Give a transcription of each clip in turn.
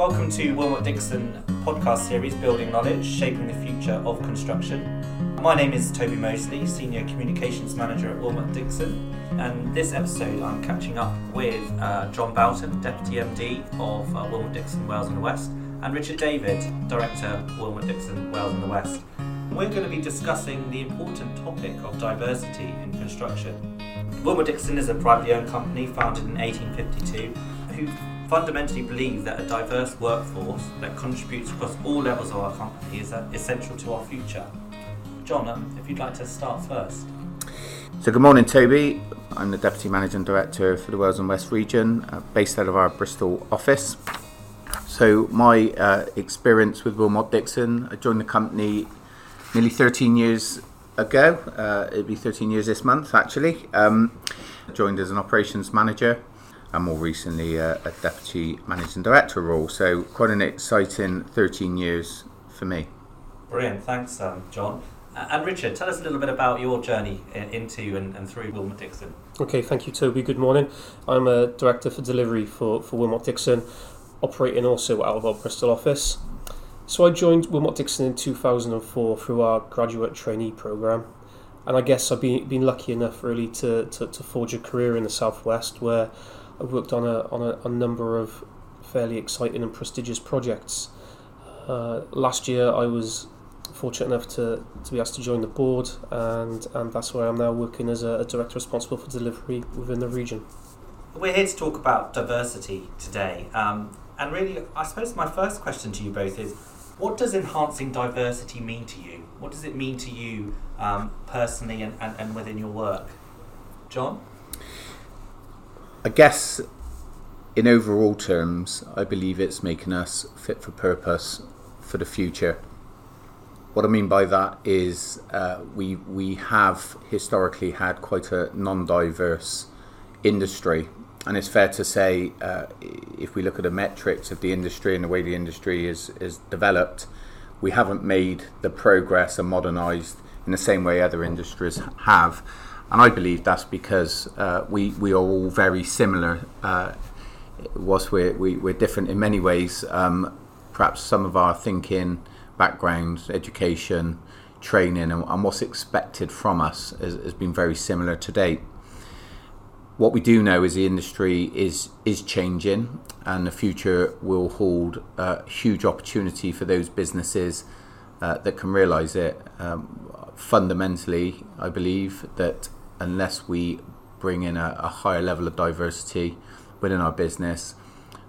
Welcome to Willmott Dixon podcast series Building Knowledge, Shaping the Future of Construction. My name is Toby Mosley, Senior Communications Manager at Willmott Dixon, and this episode I'm catching up with uh, John Boughton, Deputy MD of uh, Willmott Dixon Wales and the West, and Richard David, Director Willmott Dixon Wales and the West. We're going to be discussing the important topic of diversity in construction. Willmott Dixon is a privately owned company founded in 1852 who fundamentally believe that a diverse workforce that contributes across all levels of our company is uh, essential to our future. John, um, if you'd like to start first. So, good morning, Toby. I'm the Deputy Managing Director for the Wales and West region, uh, based out of our Bristol office. So, my uh, experience with Willmott Dixon, I joined the company nearly 13 years ago. Uh, it'll be 13 years this month, actually. Um, joined as an operations manager and more recently uh, a deputy managing director role. So quite an exciting 13 years for me. Brilliant, thanks, um, John. And Richard, tell us a little bit about your journey into and, and through Willmott Dixon. Okay, thank you, Toby. Good morning. I'm a director for delivery for, for Willmott Dixon, operating also out of our Bristol office. So I joined Willmott Dixon in 2004 through our graduate trainee program. And I guess I've been, been lucky enough really to, to, to forge a career in the Southwest where I've worked on a on a, a number of fairly exciting and prestigious projects. Uh, last year, I was fortunate enough to, to be asked to join the board, and, and that's where I'm now working as a, a director responsible for delivery within the region. We're here to talk about diversity today, um, and really, I suppose my first question to you both is what does enhancing diversity mean to you? What does it mean to you um, personally and, and, and within your work? John? I guess in overall terms, I believe it's making us fit for purpose for the future. What I mean by that is uh, we we have historically had quite a non-diverse industry, and it's fair to say uh, if we look at the metrics of the industry and the way the industry is is developed, we haven't made the progress and modernised in the same way other industries have and I believe that's because uh, we we are all very similar. Uh, whilst we're we, are we are different in many ways, um, perhaps some of our thinking, backgrounds, education, training, and, and what's expected from us has, has, been very similar to date. What we do know is the industry is is changing, and the future will hold a huge opportunity for those businesses uh, that can realise it. Um, fundamentally, I believe that unless we bring in a, a higher level of diversity within our business,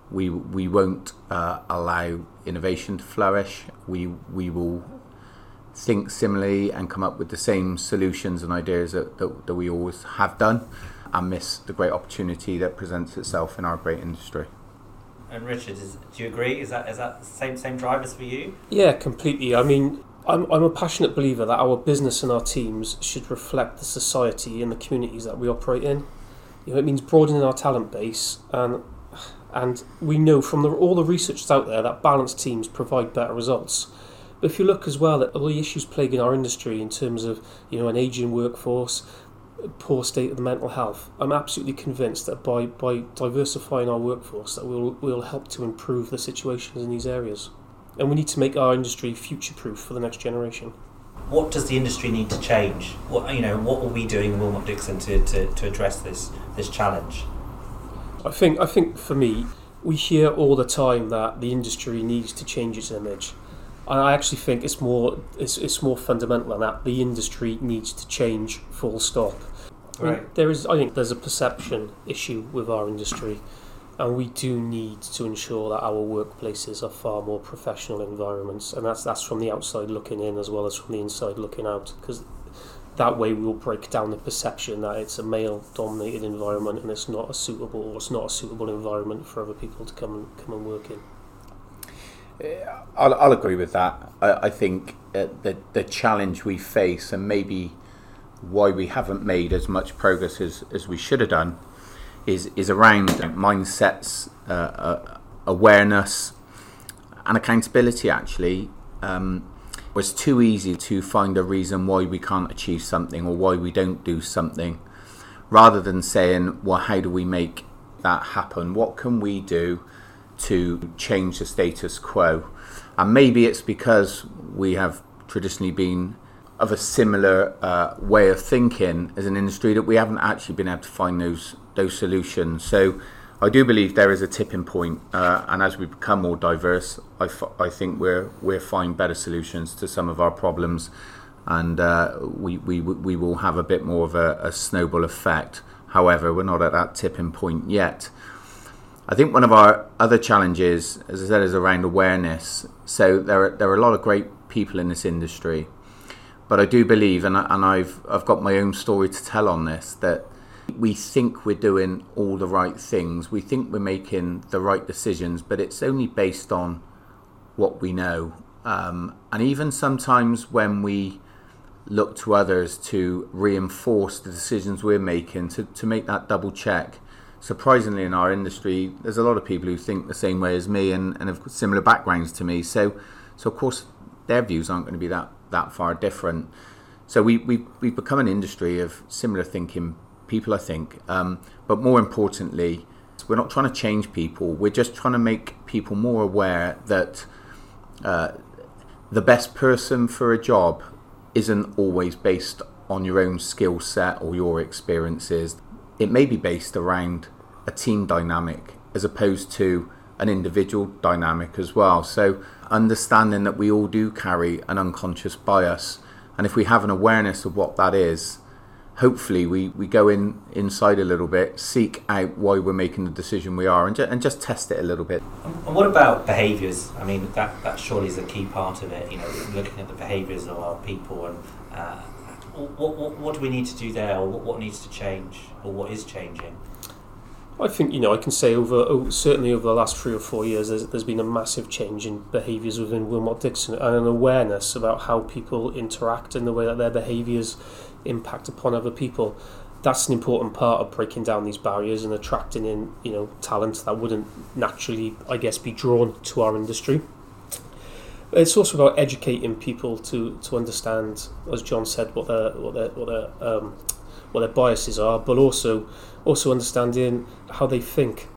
we we won't uh, allow innovation to flourish. We we will think similarly and come up with the same solutions and ideas that, that, that we always have done and miss the great opportunity that presents itself in our great industry. And Richard, is, do you agree? Is that is that the same same drivers for you? Yeah, completely. I mean, I'm, I'm a passionate believer that our business and our teams should reflect the society and the communities that we operate in. You know, it means broadening our talent base, and and we know from the, all the research that's out there that balanced teams provide better results. But if you look as well at all the issues plaguing our industry in terms of you know an aging workforce, poor state of mental health, I'm absolutely convinced that by, by diversifying our workforce that we'll we'll help to improve the situations in these areas and we need to make our industry future proof for the next generation. What does the industry need to change? What you know, what are we doing, in Willmott Dixon, to, to, to address this this challenge? I think I think for me, we hear all the time that the industry needs to change its image. And I actually think it's more it's, it's more fundamental than that. The industry needs to change full stop. Right. I mean, there is I think there's a perception issue with our industry and we do need to ensure that our workplaces are far more professional environments. And that's that's from the outside looking in as well as from the inside looking out. Because that way we'll break down the perception that it's a male dominated environment and it's not a suitable or it's not a suitable environment for other people to come and come and work in. I'll, I'll agree with that. I, I think uh, the the challenge we face and maybe why we haven't made as much progress as, as we should have done is is around mindsets, uh, uh, awareness, and accountability. Actually, um, it's too easy to find a reason why we can't achieve something or why we don't do something, rather than saying, "Well, how do we make that happen? What can we do to change the status quo. And maybe it's because we have traditionally been of a similar uh, way of thinking as an industry that we haven't actually been able to find those those solutions. So I do believe there is a tipping point, uh, and as we become more diverse, I, f- I think we're we're finding better solutions to some of our problems, and uh, we, we we will have a bit more of a, a snowball effect. However, we're not at that tipping point yet. I think one of our other challenges, as I said, is around awareness. So there are, there are a lot of great people in this industry, but I do believe, and, I, and I've I've got my own story to tell on this, that we think we're doing all the right things. We think we're making the right decisions, but it's only based on what we know. Um, and even sometimes when we look to others to reinforce the decisions we're making, to, to make that double check. Surprisingly, in our industry, there's a lot of people who think the same way as me and, and have similar backgrounds to me. So, so of course, their views aren't going to be that that far different. So we, we, we've become an industry of similar thinking people, I think. Um, but more importantly, we're not trying to change people. We're just trying to make people more aware that uh, the best person for a job isn't always based on your own skill set or your experiences. It may be based around a team dynamic as opposed to an individual dynamic as well. So, understanding that we all do carry an unconscious bias, and if we have an awareness of what that is, hopefully we, we go in inside a little bit, seek out why we're making the decision we are, and, ju- and just test it a little bit. And what about behaviours? I mean, that, that surely is a key part of it. You know, looking at the behaviours of our people and uh, what, what, what do we need to do there, or what, what needs to change, or what is changing? I think you know I can say over oh, certainly over the last three or four years there's, there's been a massive change in behaviours within Willmott Dixon and an awareness about how people interact and the way that their behaviours impact upon other people. That's an important part of breaking down these barriers and attracting in you know talent that wouldn't naturally I guess be drawn to our industry. It's also about educating people to, to understand, as John said, what their what their what their um, what their biases are, but also also understanding how they think.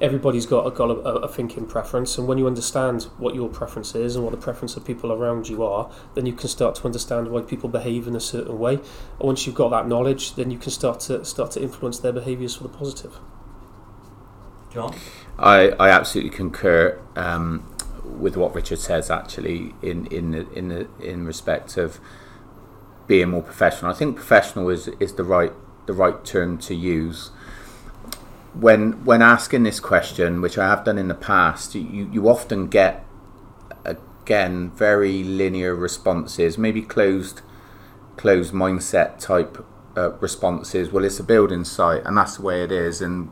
Everybody's got a, got a, a thinking preference, and when you understand what your preference is and what the preference of people around you are, then you can start to understand why people behave in a certain way. And once you've got that knowledge, then you can start to start to influence their behaviours for the positive. John, I, I absolutely concur um, with what Richard says. Actually, in in the, in the, in respect of being more professional, I think professional is is the right the right term to use. When when asking this question, which I have done in the past, you, you often get again very linear responses, maybe closed closed mindset type uh, responses. Well, it's a building site, and that's the way it is, and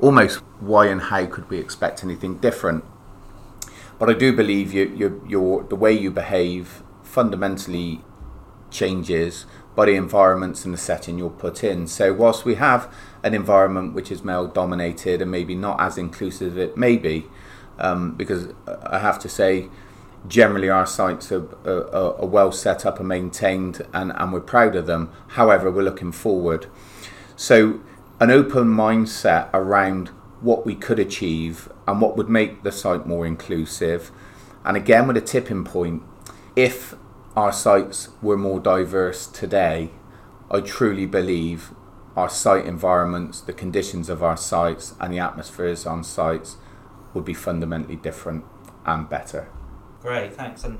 almost why and how could we expect anything different? But I do believe you, you, your the way you behave fundamentally changes by the environments and the setting you're put in. So whilst we have an environment which is male dominated and maybe not as inclusive it may be, um, because I have to say, generally our sites are, are, are, well set up and maintained and, and we're proud of them. However, we're looking forward. So an open mindset around what we could achieve and what would make the site more inclusive. And again, with a tipping point, if our sites were more diverse today, I truly believe our site environments, the conditions of our sites, and the atmospheres on sites would be fundamentally different and better. Great, thanks. And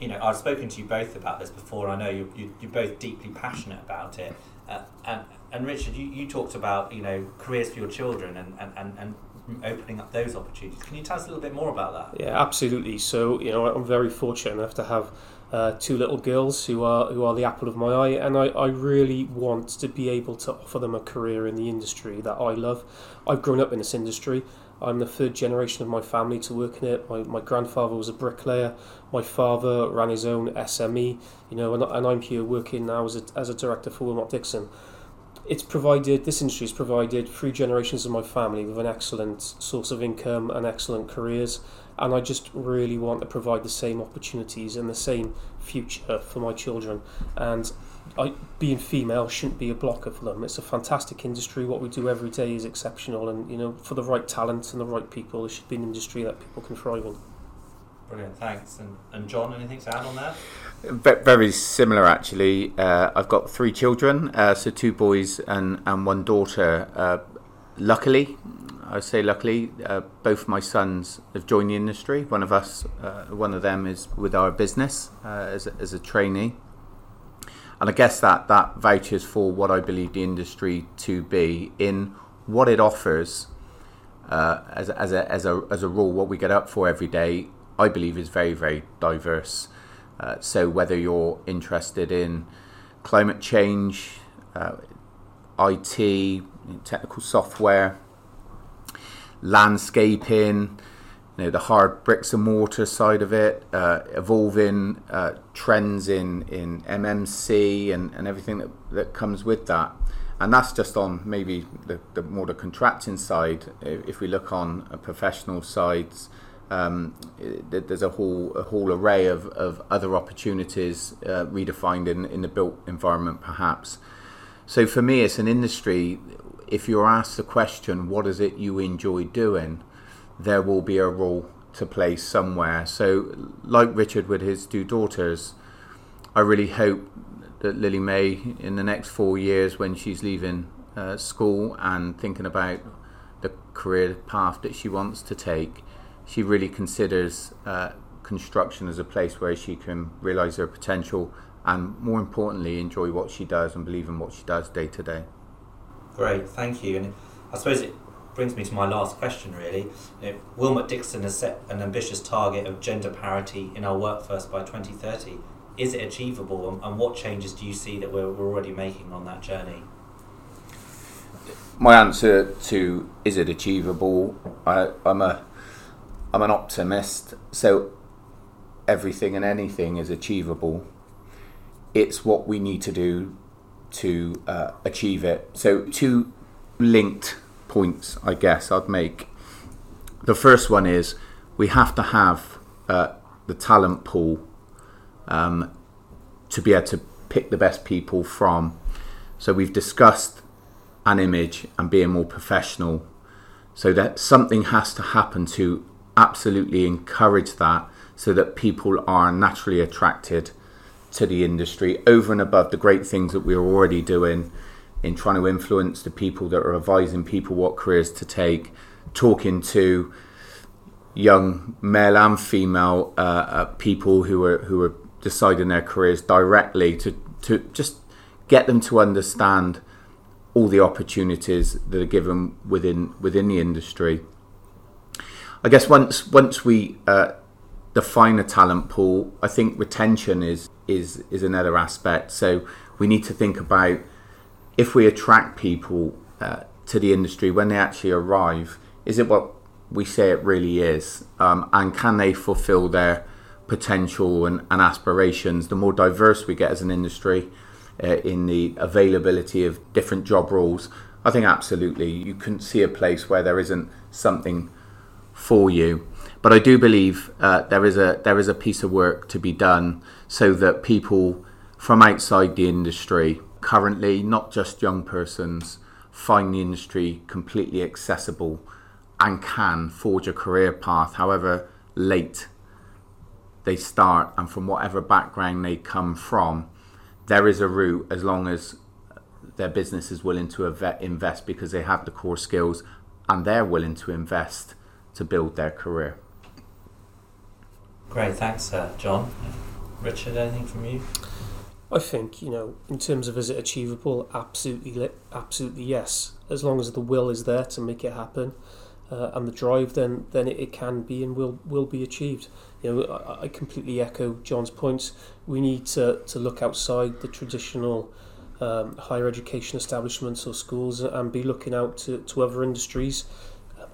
you know, I've spoken to you both about this before. I know you're, you're both deeply passionate about it. Uh, and, and Richard, you, you talked about you know careers for your children and, and, and, and opening up those opportunities. Can you tell us a little bit more about that? Yeah, absolutely. So you know, I'm very fortunate enough to have uh, two little girls who are who are the apple of my eye, and I, I really want to be able to offer them a career in the industry that I love. I've grown up in this industry. I'm the third generation of my family to work in it. My, my grandfather was a bricklayer. My father ran his own SME, you know, and, and I'm here working now as a, as a director for Willmott Dixon. It's provided, this industry has provided three generations of my family with an excellent source of income and excellent careers and I just really want to provide the same opportunities and the same future for my children. And I, being female shouldn't be a blocker for them. It's a fantastic industry. What we do every day is exceptional, and you know, for the right talent and the right people, it should be an industry that people can thrive in. Brilliant, thanks. And, and John, anything to add on that? Very similar, actually. Uh, I've got three children, uh, so two boys and, and one daughter. Uh, luckily, I say luckily, uh, both my sons have joined the industry. One of us, uh, one of them is with our business uh, as, a, as a trainee. And I guess that, that vouches for what I believe the industry to be in what it offers as, as, a, as, a, as a rule, what we get up for every day I believe is very, very diverse. Uh, so whether you're interested in climate change, uh, IT, technical software, landscaping, you know, the hard bricks and mortar side of it, uh, evolving uh, trends in, in MMC and, and everything that, that comes with that. And that's just on maybe the, the more the contracting side. If we look on a professional sides, um, there's a whole a whole array of, of other opportunities uh, redefined in, in the built environment, perhaps. So for me, it's an industry. If you're asked the question, "What is it you enjoy doing?" there will be a role to play somewhere. So, like Richard with his two daughters, I really hope that Lily May, in the next four years, when she's leaving uh, school and thinking about the career path that she wants to take, she really considers uh, construction as a place where she can realise her potential and, more importantly, enjoy what she does and believe in what she does day to day. Great, thank you. And I suppose it brings me to my last question really. You know, Willmott Dixon has set an ambitious target of gender parity in our workforce by 2030. Is it achievable and, and what changes do you see that we're, we're already making on that journey? My answer to is it achievable? I, I'm a I'm an optimist, so everything and anything is achievable. It's what we need to do to uh, achieve it. So, two linked points, I guess, I'd make. The first one is we have to have uh, the talent pool um, to be able to pick the best people from. So, we've discussed an image and being more professional. So, that something has to happen to absolutely encourage that so that people are naturally attracted to the industry over and above the great things that we're already doing in trying to influence the people that are advising people what careers to take, talking to young male and female uh, uh, people who are who are deciding their careers directly to to just get them to understand all the opportunities that are given within within the industry I guess once once we uh, define a talent pool, I think retention is is is another aspect. So we need to think about if we attract people uh, to the industry when they actually arrive, is it what we say it really is, um, and can they fulfil their potential and, and, aspirations? The more diverse we get as an industry uh, in the availability of different job roles, I think absolutely you couldn't see a place where there isn't something for you. But I do believe uh, there is a there is a piece of work to be done so that people from outside the industry, currently not just young persons, find the industry completely accessible and can forge a career path, however late they start and from whatever background they come from. There is a route as long as their business is willing to invest because they have the core skills and they're willing to invest to build their career. Great, thanks, uh, John. Richard, anything from you? I think you know, in terms of is it achievable? Absolutely, absolutely yes. As long as the will is there to make it happen, uh, and the drive, then then it, it, can be and will will be achieved. You know, I, I completely echo John's points. We need to to look outside the traditional. Um, higher education establishments or schools and be looking out to, to other industries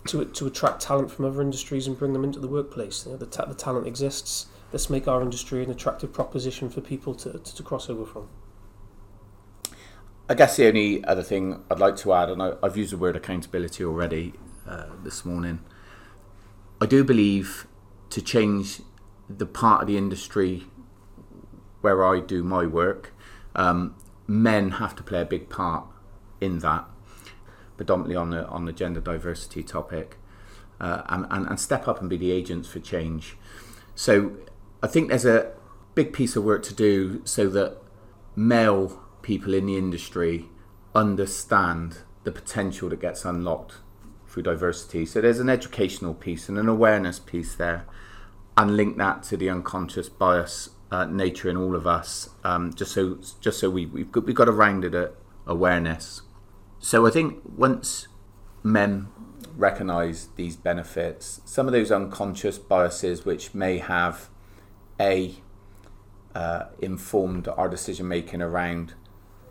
to to attract talent from other industries and bring them into the workplace. You know, the, ta- the talent exists. Let's make our industry an attractive proposition for people to, to, to cross over from. I guess the only other thing I'd like to add, and I, have used the word accountability already uh, this morning, I do believe to change the part of the industry where I do my work, um, men have to play a big part in that, predominantly on the on the gender diversity topic, uh, and, and and step up and be the agents for change. So I think there's a big piece of work to do so that male people in the industry understand the potential that gets unlocked through diversity. So there's an educational piece and an awareness piece there, and link that to the unconscious bias uh, nature in all of us. Um, just so just so we we've got, we've got a rounded awareness. So I think once men recognise these benefits, some of those unconscious biases which may have a uh, informed our decision making around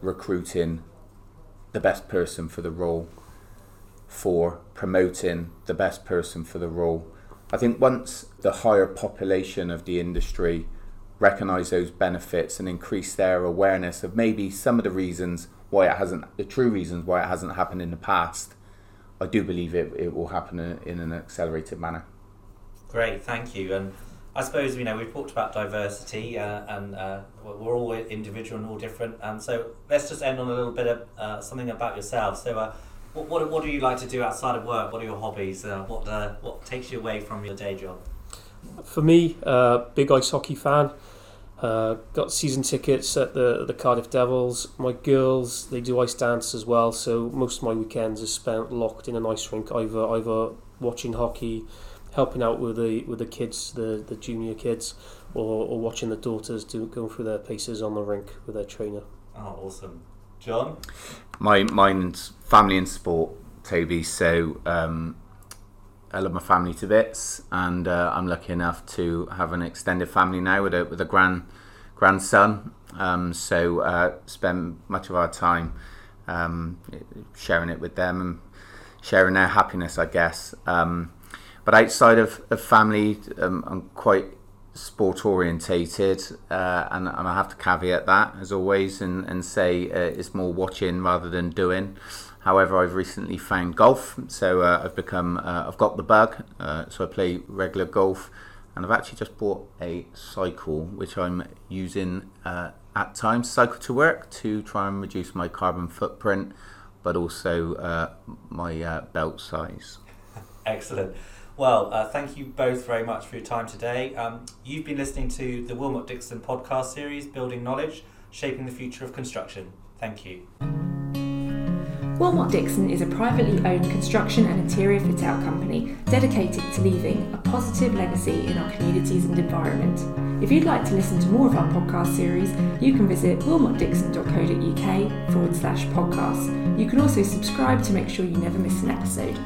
recruiting the best person for the role, for promoting the best person for the role. I think once the higher population of the industry recognise those benefits and increase their awareness of maybe some of the reasons why it hasn't, the true reasons why it hasn't happened in the past, I do believe it, it will happen in, in an accelerated manner. Great, thank you. And I suppose you know we've talked about diversity uh, and uh, we're all individual and all different. And so let's just end on a little bit of uh, something about yourself. So, uh, what, what, what do you like to do outside of work? What are your hobbies? Uh, what uh, what takes you away from your day job? For me, big ice hockey fan. Got season tickets at the the Cardiff Devils. My girls they do ice dance as well. So most of my weekends are spent locked in an ice rink, either either watching hockey helping out with the with the kids, the, the junior kids, or, or watching the daughters do going through their paces on the rink with their trainer. Oh, awesome, John. My mine's family and sport, Toby. So um, I love my family to bits, and uh, I'm lucky enough to have an extended family now with a with a grand grandson. Um, so uh, spend much of our time um, sharing it with them and sharing their happiness, I guess. Um, but outside of, of family, um, I'm quite sport orientated, uh, and, and I have to caveat that as always, and and say uh, it's more watching rather than doing. However, I've recently found golf, so uh, I've become uh, I've got the bug, uh, so I play regular golf, and I've actually just bought a cycle which I'm using uh, at times, cycle to work to try and reduce my carbon footprint, but also my belt size. Excellent. Well, uh, thank you both very much for your time today. Um, you've been listening to the Willmott Dixon podcast series, Building Knowledge, Shaping the Future of Construction. Thank you. Willmott Dixon is a privately owned construction and interior fit out company dedicated to leaving a positive legacy in our communities and environment. If you'd like to listen to more of our podcast series, you can visit willmottdixon.co.uk forward slash podcast. You can also subscribe to make sure you never miss an episode.